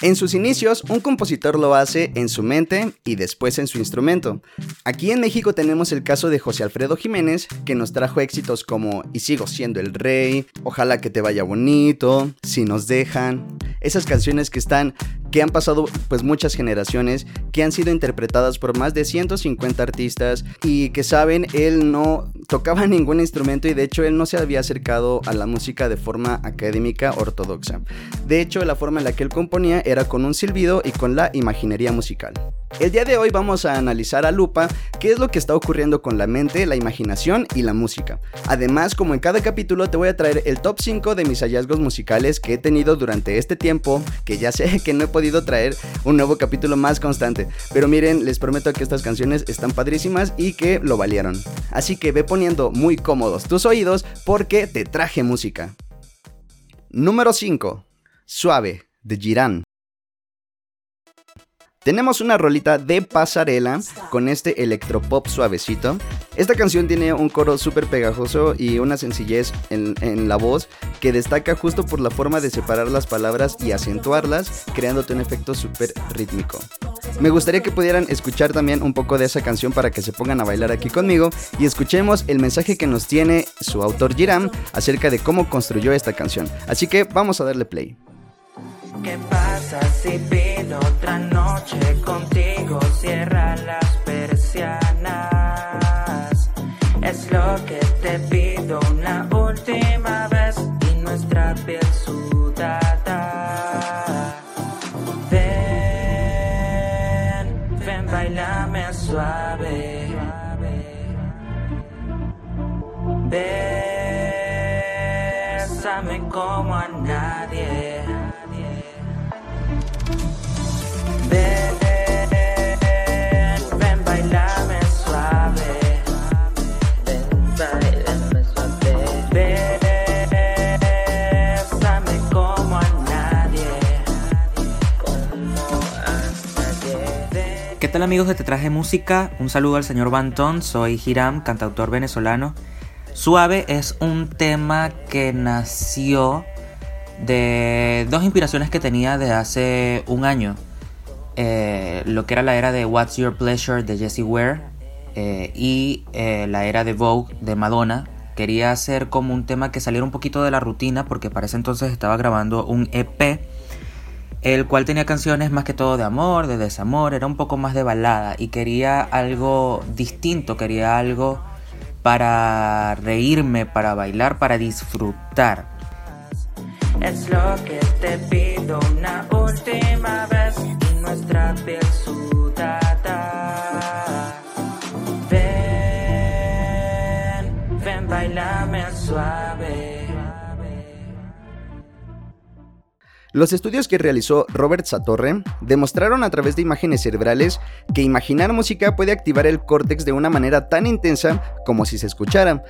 En sus inicios, un compositor lo hace en su mente y después en su instrumento. Aquí en México tenemos el caso de José Alfredo Jiménez, que nos trajo éxitos como Y sigo siendo el rey, Ojalá que te vaya bonito, Si nos dejan, esas canciones que están que han pasado pues muchas generaciones, que han sido interpretadas por más de 150 artistas y que saben, él no tocaba ningún instrumento y de hecho él no se había acercado a la música de forma académica ortodoxa. De hecho, la forma en la que él componía era con un silbido y con la imaginería musical. El día de hoy vamos a analizar a lupa qué es lo que está ocurriendo con la mente, la imaginación y la música. Además, como en cada capítulo te voy a traer el top 5 de mis hallazgos musicales que he tenido durante este tiempo, que ya sé que no he traer un nuevo capítulo más constante. Pero miren, les prometo que estas canciones están padrísimas y que lo valieron. Así que ve poniendo muy cómodos tus oídos porque te traje música. Número 5. Suave, de Girán. Tenemos una rolita de pasarela con este electropop suavecito. Esta canción tiene un coro súper pegajoso y una sencillez en, la voz que destaca justo por la forma de separar las palabras y acentuarlas, creándote un efecto súper rítmico. Me gustaría que pudieran escuchar también un poco de esa canción para que se pongan a bailar aquí conmigo y escuchemos el mensaje que nos tiene su autor Giram acerca de cómo construyó esta canción. Así que vamos a darle play. ¿Qué pasa si pido otra noche contigo? Cierra las persianas. Es lo que te pido una tal amigos de Te Traje Música? Un saludo al señor Bantón, soy Hiram, cantautor venezolano. Suave es un tema que nació de dos inspiraciones que tenía de hace un año. Eh, lo que era la era de What's Your Pleasure de Jessie Ware eh, y eh, la era de Vogue de Madonna. Quería hacer como un tema que saliera un poquito de la rutina porque para ese entonces estaba grabando un EP el cual tenía canciones más que todo de amor, de desamor, era un poco más de balada y quería algo distinto, quería algo para reírme, para bailar, para disfrutar. Es lo que te pido una última vez nuestra piel sudada. Ven, ven, bailame suave. Los estudios que realizó Robert Satorre demostraron a través de imágenes cerebrales que imaginar música puede activar el córtex de una manera tan intensa como si se escuchara.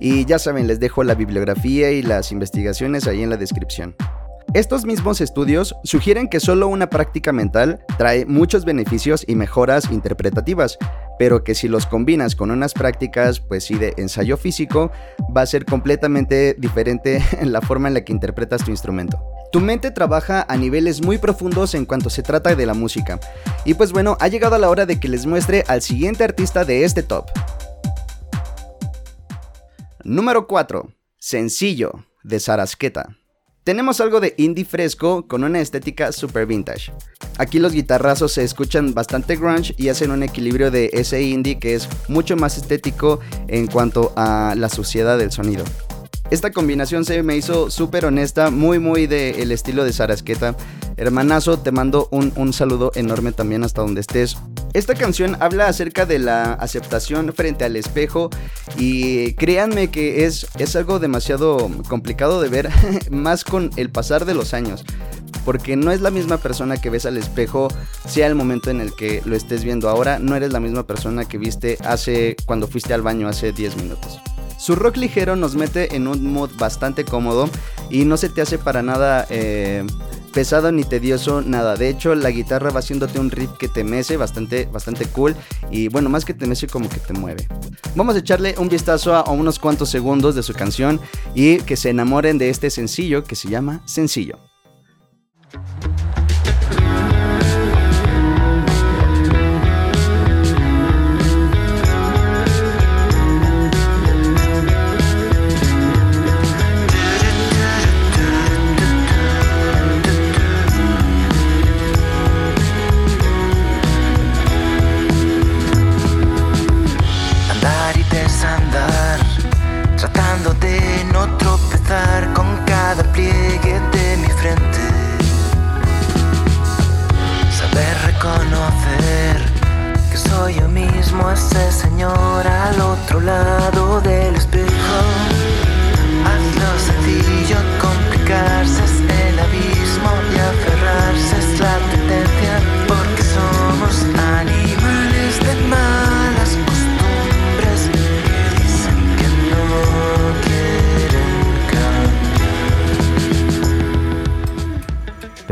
Y ya saben, les dejo la bibliografía y las investigaciones ahí en la descripción. Estos mismos estudios sugieren que solo una práctica mental trae muchos beneficios y mejoras interpretativas, pero que si los combinas con unas prácticas, pues sí, de ensayo físico, va a ser completamente diferente en la forma en la que interpretas tu instrumento. Tu mente trabaja a niveles muy profundos en cuanto se trata de la música. Y pues bueno, ha llegado la hora de que les muestre al siguiente artista de este top. Número 4. Sencillo, de Sarasqueta tenemos algo de indie fresco con una estética super vintage. Aquí los guitarrazos se escuchan bastante grunge y hacen un equilibrio de ese indie que es mucho más estético en cuanto a la suciedad del sonido. Esta combinación se me hizo súper honesta, muy muy del el estilo de Sarasqueta. Hermanazo, te mando un, un saludo enorme también hasta donde estés. Esta canción habla acerca de la aceptación frente al espejo y créanme que es, es algo demasiado complicado de ver, más con el pasar de los años. Porque no es la misma persona que ves al espejo, sea el momento en el que lo estés viendo ahora, no eres la misma persona que viste hace cuando fuiste al baño hace 10 minutos. Su rock ligero nos mete en un mood bastante cómodo y no se te hace para nada eh, pesado ni tedioso, nada. De hecho, la guitarra va haciéndote un riff que te mece, bastante, bastante cool. Y bueno, más que te mece, como que te mueve. Vamos a echarle un vistazo a unos cuantos segundos de su canción y que se enamoren de este sencillo que se llama Sencillo.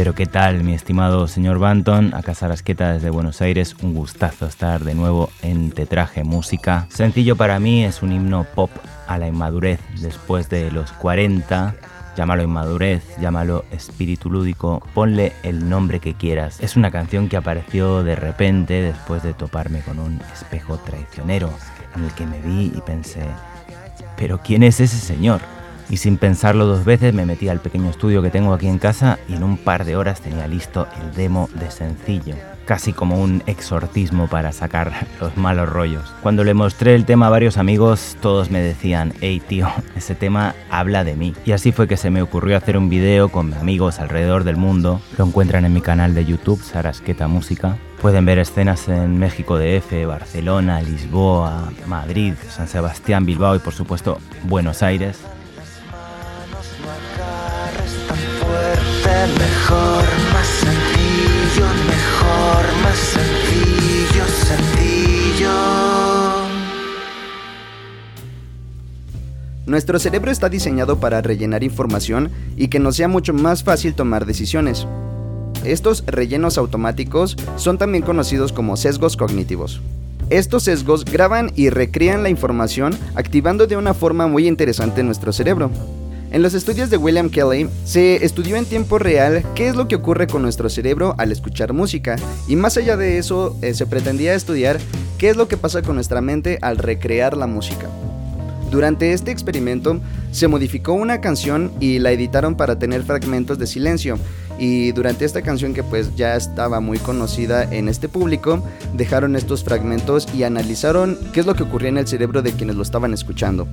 Pero qué tal, mi estimado señor Banton, acá Sarasqueta desde Buenos Aires, un gustazo estar de nuevo en Te Traje Música. Sencillo para mí es un himno pop a la inmadurez después de los 40. Llámalo inmadurez, llámalo espíritu lúdico, ponle el nombre que quieras. Es una canción que apareció de repente después de toparme con un espejo traicionero en el que me vi y pensé, pero ¿quién es ese señor? Y sin pensarlo dos veces me metí al pequeño estudio que tengo aquí en casa y en un par de horas tenía listo el demo de sencillo. Casi como un exorcismo para sacar los malos rollos. Cuando le mostré el tema a varios amigos, todos me decían, hey tío, ese tema habla de mí. Y así fue que se me ocurrió hacer un video con amigos alrededor del mundo. Lo encuentran en mi canal de YouTube, Sarasqueta Música. Pueden ver escenas en México DF, Barcelona, Lisboa, Madrid, San Sebastián, Bilbao y por supuesto Buenos Aires. Mejor, más sencillo, mejor, más sencillo, sencillo. Nuestro cerebro está diseñado para rellenar información y que nos sea mucho más fácil tomar decisiones. Estos rellenos automáticos son también conocidos como sesgos cognitivos. Estos sesgos graban y recrean la información activando de una forma muy interesante nuestro cerebro. En los estudios de William Kelly se estudió en tiempo real qué es lo que ocurre con nuestro cerebro al escuchar música y más allá de eso eh, se pretendía estudiar qué es lo que pasa con nuestra mente al recrear la música. Durante este experimento se modificó una canción y la editaron para tener fragmentos de silencio. Y durante esta canción que pues ya estaba muy conocida en este público, dejaron estos fragmentos y analizaron qué es lo que ocurría en el cerebro de quienes lo estaban escuchando.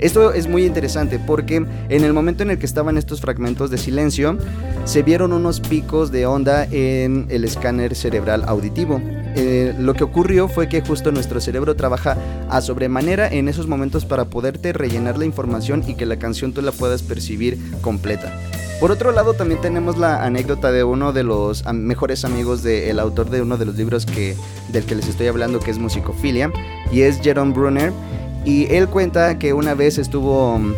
Esto es muy interesante porque en el momento en el que estaban estos fragmentos de silencio, se vieron unos picos de onda en el escáner cerebral auditivo. Eh, lo que ocurrió fue que justo nuestro cerebro trabaja a sobremanera en esos momentos para poderte rellenar la información y que la canción tú la puedas percibir completa. Por otro lado, también tenemos la anécdota de uno de los mejores amigos del autor de uno de los libros que, del que les estoy hablando, que es Musicofilia, y es Jerome Brunner. Y él cuenta que una vez estuvo, mm,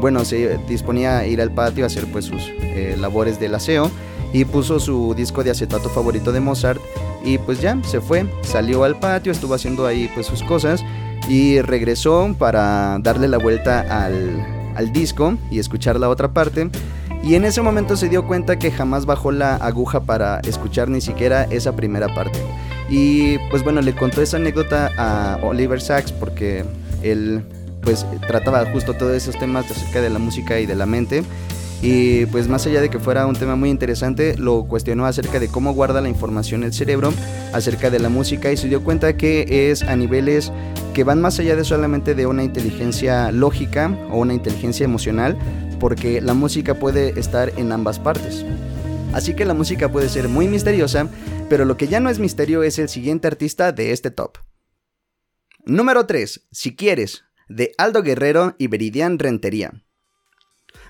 bueno, se disponía a ir al patio a hacer pues sus eh, labores del aseo y puso su disco de acetato favorito de Mozart y pues ya se fue, salió al patio, estuvo haciendo ahí pues sus cosas y regresó para darle la vuelta al, al disco y escuchar la otra parte. Y en ese momento se dio cuenta que jamás bajó la aguja para escuchar ni siquiera esa primera parte. Y pues bueno, le contó esa anécdota a Oliver Sacks porque él pues trataba justo todos esos temas acerca de la música y de la mente. Y pues más allá de que fuera un tema muy interesante, lo cuestionó acerca de cómo guarda la información el cerebro acerca de la música y se dio cuenta que es a niveles que van más allá de solamente de una inteligencia lógica o una inteligencia emocional, porque la música puede estar en ambas partes. Así que la música puede ser muy misteriosa, pero lo que ya no es misterio es el siguiente artista de este top. Número 3. Si quieres, de Aldo Guerrero y Veridian Rentería.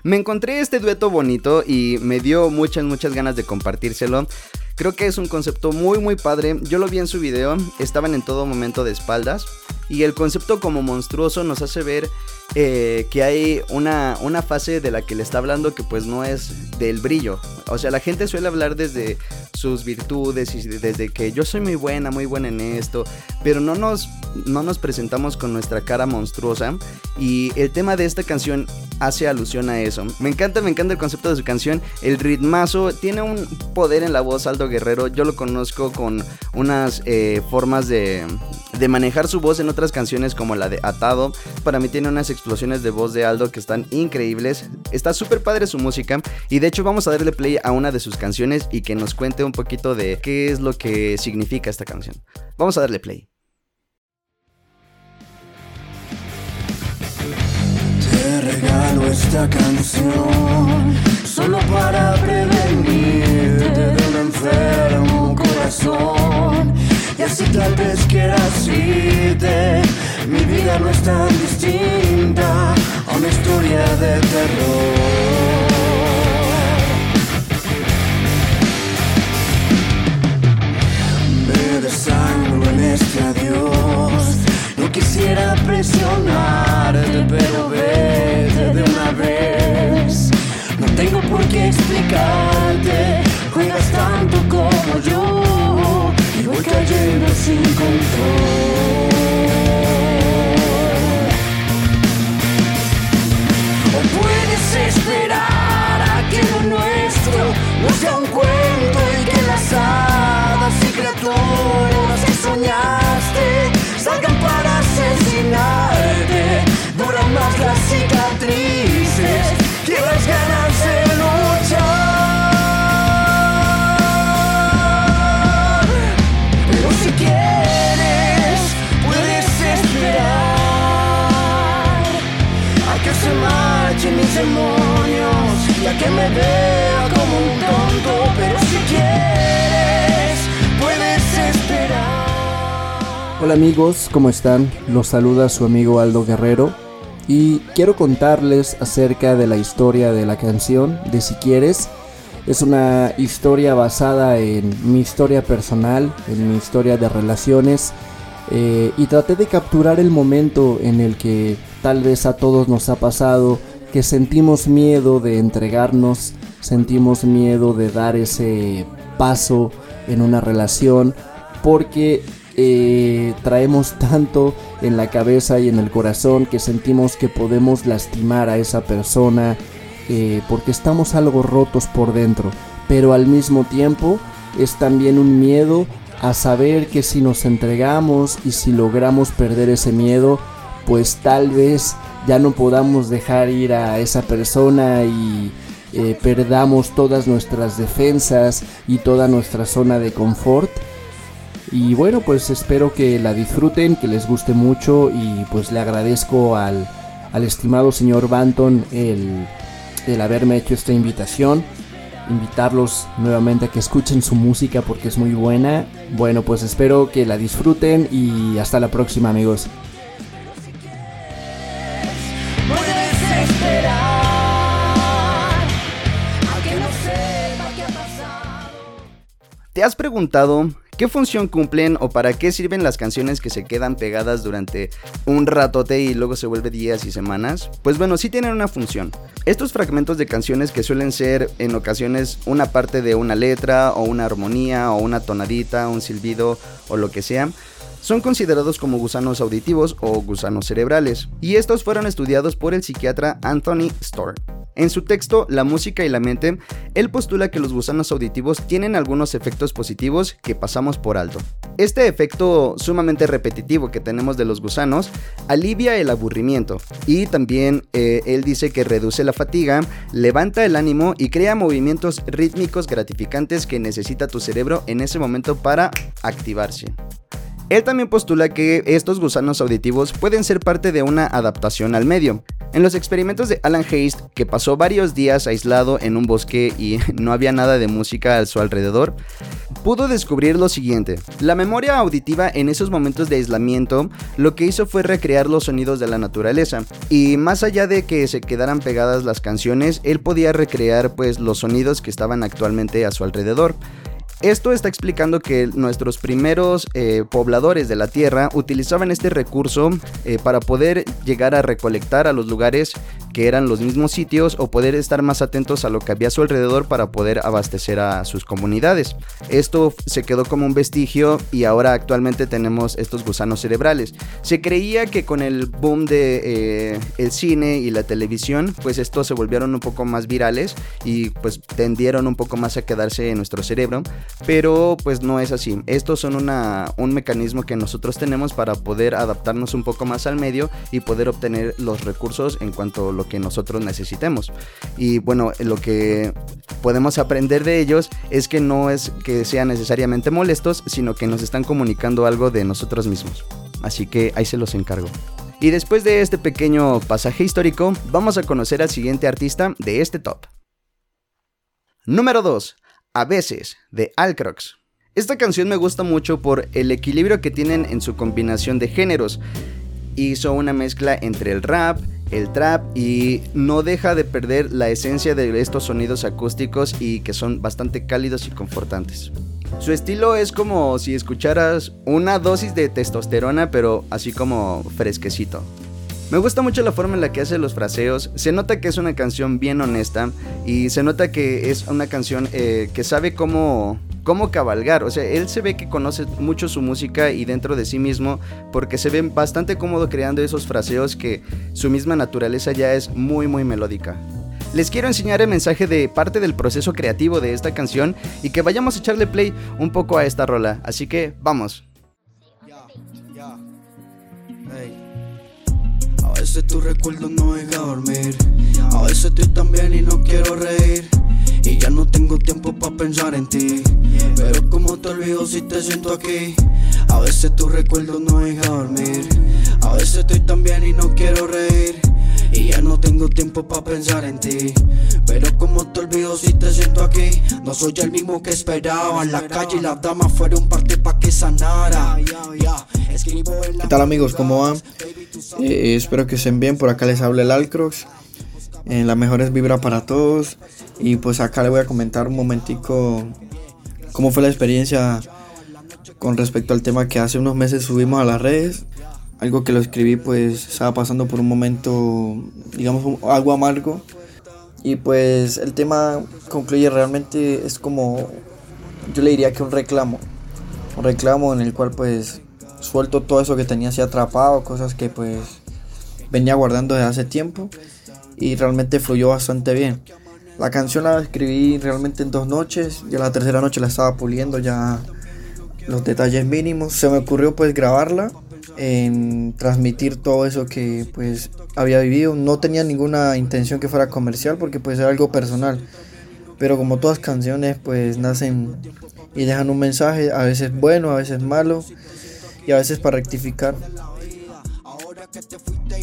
Me encontré este dueto bonito y me dio muchas, muchas ganas de compartírselo. Creo que es un concepto muy, muy padre. Yo lo vi en su video, estaban en todo momento de espaldas. Y el concepto como monstruoso nos hace ver eh, que hay una, una fase de la que le está hablando que pues no es del brillo. O sea, la gente suele hablar desde sus virtudes y desde que yo soy muy buena, muy buena en esto, pero no nos, no nos presentamos con nuestra cara monstruosa. Y el tema de esta canción hace alusión a eso. Me encanta, me encanta el concepto de su canción. El ritmazo tiene un poder en la voz Aldo Guerrero. Yo lo conozco con unas eh, formas de, de manejar su voz en otras canciones como la de Atado. Para mí tiene unas explosiones de voz de Aldo que están increíbles. Está súper padre su música. Y de hecho vamos a darle play a una de sus canciones y que nos cuente un poquito de qué es lo que significa esta canción. Vamos a darle play. Te regalo esta canción solo para prevenirte de un corazón si tal vez quieras irte. Mi vida no es tan distinta a una historia de terror. Me desangro en este adiós. No quisiera presionarte, pero vete de una vez. No tengo por qué explicarte que me vea como un tonto. Pero si quieres, puedes esperar. Hola amigos, ¿cómo están? Los saluda su amigo Aldo Guerrero y quiero contarles acerca de la historia de la canción de Si quieres. Es una historia basada en mi historia personal, en mi historia de relaciones eh, y traté de capturar el momento en el que tal vez a todos nos ha pasado que sentimos miedo de entregarnos, sentimos miedo de dar ese paso en una relación porque eh, traemos tanto en la cabeza y en el corazón que sentimos que podemos lastimar a esa persona eh, porque estamos algo rotos por dentro. Pero al mismo tiempo es también un miedo a saber que si nos entregamos y si logramos perder ese miedo, pues tal vez ya no podamos dejar ir a esa persona y eh, perdamos todas nuestras defensas y toda nuestra zona de confort. Y bueno, pues espero que la disfruten, que les guste mucho y pues le agradezco al, al estimado señor Banton el, el haberme hecho esta invitación. Invitarlos nuevamente a que escuchen su música porque es muy buena. Bueno, pues espero que la disfruten y hasta la próxima amigos. ¿Te has preguntado qué función cumplen o para qué sirven las canciones que se quedan pegadas durante un ratote y luego se vuelve días y semanas? Pues bueno, sí tienen una función. Estos fragmentos de canciones que suelen ser en ocasiones una parte de una letra o una armonía o una tonadita, un silbido o lo que sea, son considerados como gusanos auditivos o gusanos cerebrales, y estos fueron estudiados por el psiquiatra Anthony Storr. En su texto La música y la mente, él postula que los gusanos auditivos tienen algunos efectos positivos que pasamos por alto. Este efecto sumamente repetitivo que tenemos de los gusanos alivia el aburrimiento y también eh, él dice que reduce la fatiga, levanta el ánimo y crea movimientos rítmicos gratificantes que necesita tu cerebro en ese momento para activarse. Él también postula que estos gusanos auditivos pueden ser parte de una adaptación al medio. En los experimentos de Alan Hayes, que pasó varios días aislado en un bosque y no había nada de música a su alrededor, pudo descubrir lo siguiente. La memoria auditiva en esos momentos de aislamiento lo que hizo fue recrear los sonidos de la naturaleza. Y más allá de que se quedaran pegadas las canciones, él podía recrear pues los sonidos que estaban actualmente a su alrededor. Esto está explicando que nuestros primeros eh, pobladores de la Tierra utilizaban este recurso eh, para poder llegar a recolectar a los lugares que eran los mismos sitios o poder estar más atentos a lo que había a su alrededor para poder abastecer a sus comunidades. Esto se quedó como un vestigio y ahora actualmente tenemos estos gusanos cerebrales. Se creía que con el boom de eh, el cine y la televisión, pues estos se volvieron un poco más virales y pues tendieron un poco más a quedarse en nuestro cerebro pero pues no es así. Estos son una, un mecanismo que nosotros tenemos para poder adaptarnos un poco más al medio y poder obtener los recursos en cuanto a lo que nosotros necesitemos. Y bueno, lo que podemos aprender de ellos es que no es que sean necesariamente molestos, sino que nos están comunicando algo de nosotros mismos. Así que ahí se los encargo. Y después de este pequeño pasaje histórico, vamos a conocer al siguiente artista de este top. Número 2. A veces, de Alcrox. Esta canción me gusta mucho por el equilibrio que tienen en su combinación de géneros. Hizo una mezcla entre el rap, el trap y no deja de perder la esencia de estos sonidos acústicos y que son bastante cálidos y confortantes. Su estilo es como si escucharas una dosis de testosterona, pero así como fresquecito. Me gusta mucho la forma en la que hace los fraseos, se nota que es una canción bien honesta y se nota que es una canción eh, que sabe cómo, cómo cabalgar, o sea, él se ve que conoce mucho su música y dentro de sí mismo porque se ve bastante cómodo creando esos fraseos que su misma naturaleza ya es muy muy melódica. Les quiero enseñar el mensaje de parte del proceso creativo de esta canción y que vayamos a echarle play un poco a esta rola, así que vamos. A veces tu recuerdo no deja dormir. A veces estoy tan bien y no quiero reír. Y ya no tengo tiempo para pensar en ti. Pero como te olvido si te siento aquí. A veces tu recuerdo no deja dormir. A veces estoy tan bien y no quiero reír. Y ya no tengo tiempo para pensar en ti. Pero como te olvido si te siento aquí. No soy el mismo que esperaba. En la calle y las damas fueron parte pa' que sanara. ¿Qué tal amigos? ¿Cómo van? Eh, espero que estén bien. Por acá les habla el Alcrox. Eh, las mejores vibras para todos. Y pues acá les voy a comentar un momentico cómo fue la experiencia con respecto al tema que hace unos meses subimos a las redes. Algo que lo escribí pues estaba pasando por un momento, digamos, algo amargo. Y pues el tema concluye realmente es como, yo le diría que un reclamo. Un reclamo en el cual pues suelto todo eso que tenía así atrapado, cosas que pues venía guardando desde hace tiempo y realmente fluyó bastante bien. La canción la escribí realmente en dos noches, ya la tercera noche la estaba puliendo ya los detalles mínimos. Se me ocurrió pues grabarla, en transmitir todo eso que pues había vivido. No tenía ninguna intención que fuera comercial porque pues era algo personal. Pero como todas canciones pues nacen y dejan un mensaje, a veces bueno, a veces malo y a veces para rectificar. Ahora que te fuiste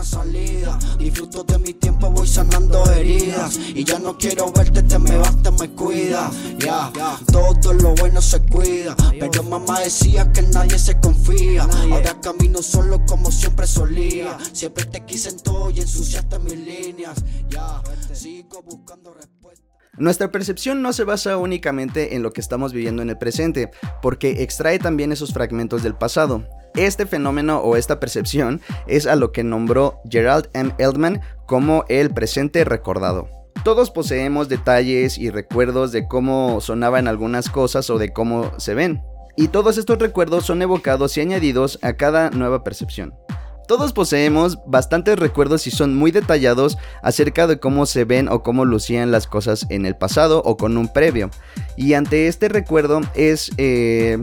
una salida. Disfruto de mi tiempo, voy sanando heridas. Y ya no quiero verte, te me vas, te me cuida. Ya, todo lo bueno se cuida. Pero mamá decía que nadie se confía. Ahora camino solo como siempre solía. Siempre te quise en todo y ensuciaste mis líneas. Ya, sigo buscando respuestas Nuestra percepción no se basa únicamente en lo que estamos viviendo en el presente, porque extrae también esos fragmentos del pasado. Este fenómeno o esta percepción es a lo que nombró Gerald M. Eldman como el presente recordado. Todos poseemos detalles y recuerdos de cómo sonaban algunas cosas o de cómo se ven. Y todos estos recuerdos son evocados y añadidos a cada nueva percepción. Todos poseemos bastantes recuerdos y son muy detallados acerca de cómo se ven o cómo lucían las cosas en el pasado o con un previo. Y ante este recuerdo es eh,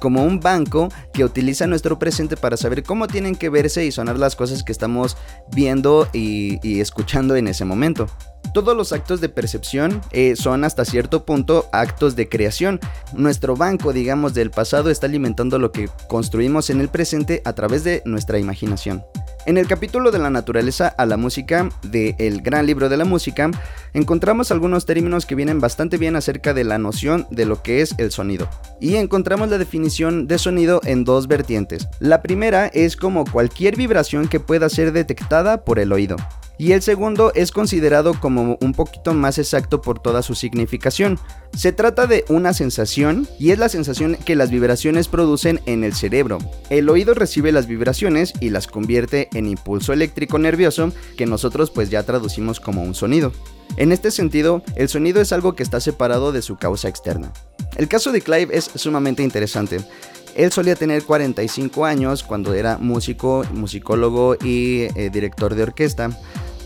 como un banco que utiliza nuestro presente para saber cómo tienen que verse y sonar las cosas que estamos viendo y, y escuchando en ese momento. Todos los actos de percepción eh, son hasta cierto punto actos de creación. Nuestro banco, digamos, del pasado está alimentando lo que construimos en el presente a través de nuestra imaginación. En el capítulo de la naturaleza a la música de El Gran Libro de la Música, encontramos algunos términos que vienen bastante bien acerca de la noción de lo que es el sonido. Y encontramos la definición de sonido en dos vertientes. La primera es como cualquier vibración que pueda ser detectada por el oído. Y el segundo es considerado como un poquito más exacto por toda su significación. Se trata de una sensación y es la sensación que las vibraciones producen en el cerebro. El oído recibe las vibraciones y las convierte en impulso eléctrico nervioso que nosotros pues ya traducimos como un sonido. En este sentido, el sonido es algo que está separado de su causa externa. El caso de Clive es sumamente interesante. Él solía tener 45 años cuando era músico, musicólogo y eh, director de orquesta.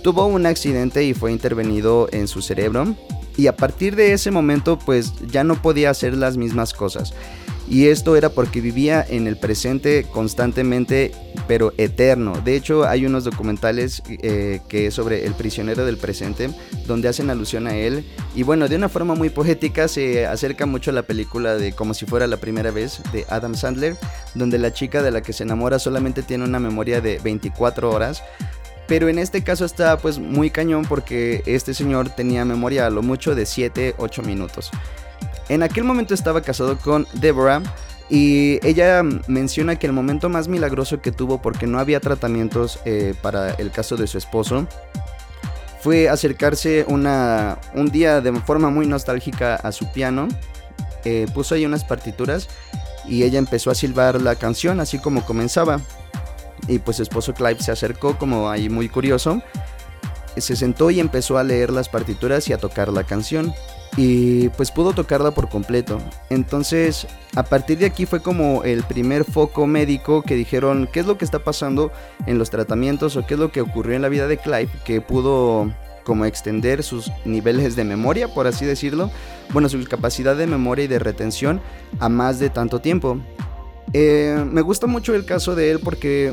Tuvo un accidente y fue intervenido en su cerebro y a partir de ese momento pues ya no podía hacer las mismas cosas. Y esto era porque vivía en el presente constantemente, pero eterno. De hecho, hay unos documentales eh, que es sobre el prisionero del presente, donde hacen alusión a él. Y bueno, de una forma muy poética se acerca mucho a la película de Como si fuera la primera vez de Adam Sandler, donde la chica de la que se enamora solamente tiene una memoria de 24 horas. Pero en este caso está pues muy cañón porque este señor tenía memoria a lo mucho de 7, 8 minutos. En aquel momento estaba casado con Deborah y ella menciona que el momento más milagroso que tuvo porque no había tratamientos eh, para el caso de su esposo fue acercarse una, un día de forma muy nostálgica a su piano eh, puso ahí unas partituras y ella empezó a silbar la canción así como comenzaba. Y pues su esposo Clive se acercó como ahí muy curioso. Se sentó y empezó a leer las partituras y a tocar la canción. Y pues pudo tocarla por completo. Entonces, a partir de aquí fue como el primer foco médico que dijeron qué es lo que está pasando en los tratamientos o qué es lo que ocurrió en la vida de Clive que pudo como extender sus niveles de memoria, por así decirlo, bueno, su capacidad de memoria y de retención a más de tanto tiempo. Eh, me gusta mucho el caso de él porque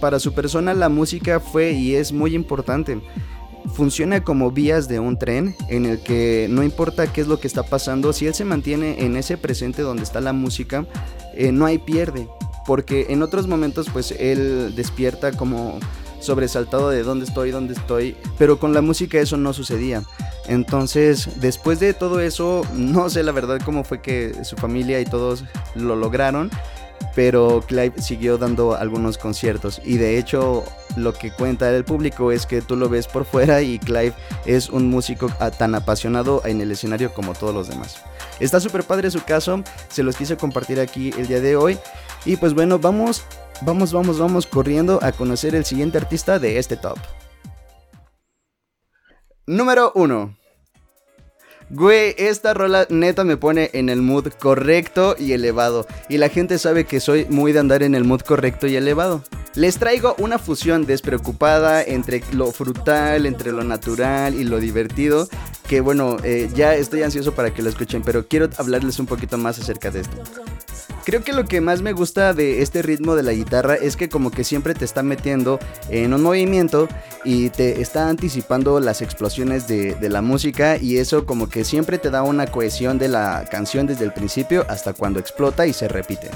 para su persona la música fue y es muy importante. Funciona como vías de un tren en el que no importa qué es lo que está pasando, si él se mantiene en ese presente donde está la música, eh, no hay pierde. Porque en otros momentos pues él despierta como sobresaltado de dónde estoy, dónde estoy, pero con la música eso no sucedía. Entonces, después de todo eso, no sé la verdad cómo fue que su familia y todos lo lograron, pero Clive siguió dando algunos conciertos y de hecho lo que cuenta el público es que tú lo ves por fuera y Clive es un músico tan apasionado en el escenario como todos los demás. Está súper padre su caso, se los quise compartir aquí el día de hoy y pues bueno, vamos vamos, vamos, vamos corriendo a conocer el siguiente artista de este top. Número 1. Güey, esta rola neta me pone en el mood correcto y elevado. Y la gente sabe que soy muy de andar en el mood correcto y elevado. Les traigo una fusión despreocupada entre lo frutal, entre lo natural y lo divertido. Que bueno, eh, ya estoy ansioso para que lo escuchen, pero quiero hablarles un poquito más acerca de esto. Creo que lo que más me gusta de este ritmo de la guitarra es que como que siempre te está metiendo en un movimiento y te está anticipando las explosiones de, de, la música y eso como que siempre te da una cohesión de la canción desde el principio hasta cuando explota y se repite.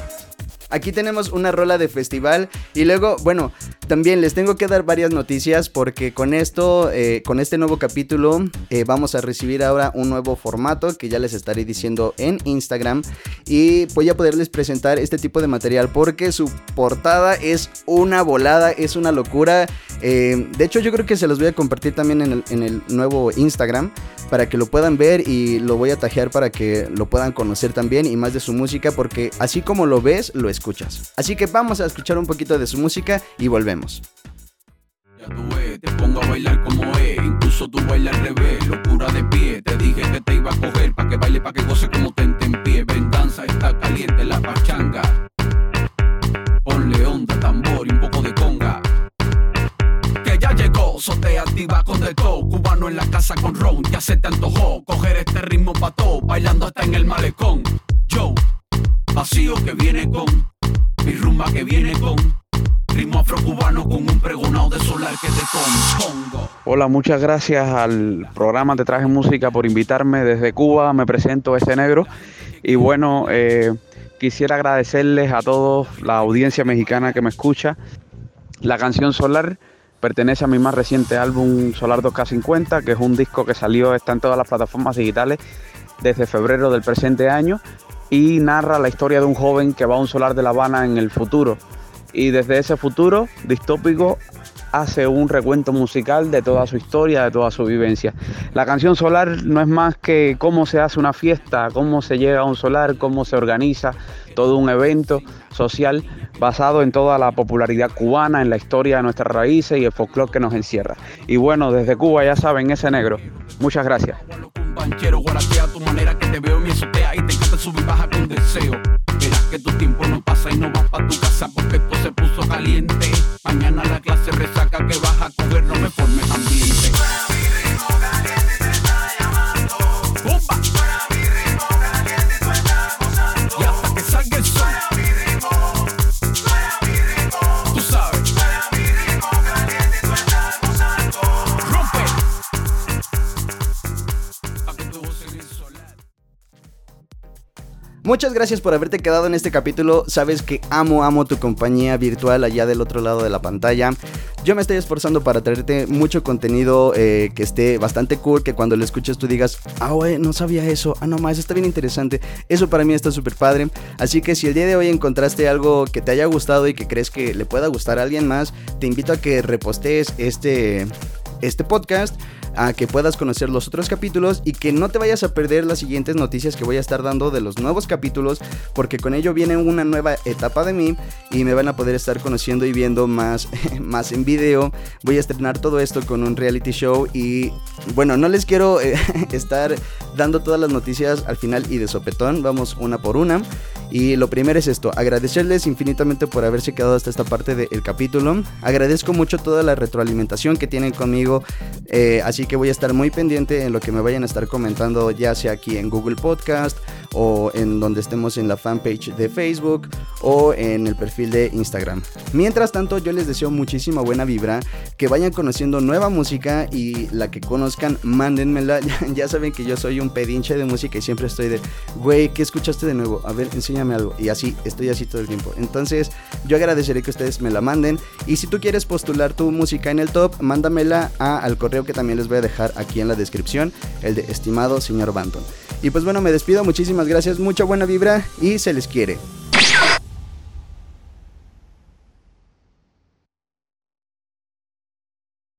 Aquí tenemos una rola de festival y luego, bueno, también les tengo que dar varias noticias porque con esto, eh, con este nuevo capítulo, eh, vamos a recibir ahora un nuevo formato que ya les estaré diciendo en Instagram y voy a poderles presentar este tipo de material porque su portada es una volada, es una locura. Eh, de hecho, yo creo que se los voy a compartir también en el, nuevo Instagram para que lo puedan ver y lo voy a tajear para que lo puedan conocer también y más de su música porque así como lo ves, lo escuchas. Así que vamos a escuchar un poquito de su música y volvemos. Ya tú ves, te pongo a bailar como es, incluso tú bailas al revés, locura de pie, te dije que te iba a coger, pa' que baile, pa' que goce como tente en pie, venganza está caliente la pachanga, ponle onda, tambor y un poco de conga, que ya llegó, te activa con de todo, cubano en la casa con ron, ya se te antojó, coger este ritmo pa' todo, bailando hasta en el malecón, yo, Hola, muchas gracias al programa Te Traje Música por invitarme desde Cuba. Me presento ese negro. Y bueno, eh, quisiera agradecerles a todos, la audiencia mexicana que me escucha. La canción Solar pertenece a mi más reciente álbum Solar 2K50, que es un disco que salió, está en todas las plataformas digitales desde febrero del presente año y narra la historia de un joven que va a un solar de La Habana en el futuro y desde ese futuro distópico hace un recuento musical de toda su historia, de toda su vivencia. La canción Solar no es más que cómo se hace una fiesta, cómo se llega a un solar, cómo se organiza todo un evento social basado en toda la popularidad cubana, en la historia de nuestras raíces y el folclore que nos encierra. Y bueno, desde Cuba ya saben, ese negro. Muchas gracias. Azotea y baja con deseo. Verás que tu tiempo no pasa y no vas pa' tu casa porque esto se puso caliente. Mañana la clase resaca que vas a coger, no me formes ambiente. Muchas gracias por haberte quedado en este capítulo. Sabes que amo, amo tu compañía virtual allá del otro lado de la pantalla. Yo me estoy esforzando para traerte mucho contenido eh, que esté bastante cool, que cuando lo escuches tú digas, ah, güey, no sabía eso, ah, no más, está bien interesante. Eso para mí está súper padre. Así que si el día de hoy encontraste algo que te haya gustado y que crees que le pueda gustar a alguien más, te invito a que repostees este, este podcast a que puedas conocer los otros capítulos y que no te vayas a perder las siguientes noticias que voy a estar dando de los nuevos capítulos, porque con ello viene una nueva etapa de mí y me van a poder estar conociendo y viendo más, más en video. Voy a estrenar todo esto con un reality show y bueno, no les quiero eh, estar dando todas las noticias al final y de sopetón, vamos una por una. Y lo primero es esto, agradecerles infinitamente por haberse quedado hasta esta parte del capítulo. Agradezco mucho toda la retroalimentación que tienen conmigo, eh, así que voy a estar muy pendiente en lo que me vayan a estar comentando, ya sea aquí en Google Podcast o en donde estemos en la fanpage de Facebook o en el perfil de Instagram. Mientras tanto, yo les deseo muchísima buena vibra, que vayan conociendo nueva música y la que conozcan, mándenmela. ya saben que yo soy un pedinche de música y siempre estoy de, güey, ¿qué escuchaste de nuevo? A ver, Y así, estoy así todo el tiempo. Entonces, yo agradeceré que ustedes me la manden. Y si tú quieres postular tu música en el top, mándamela a, al correo que también les voy a dejar aquí en la descripción, el de estimado señor Banton. Y pues bueno, me despido, muchísimas gracias, mucha buena vibra y se les quiere.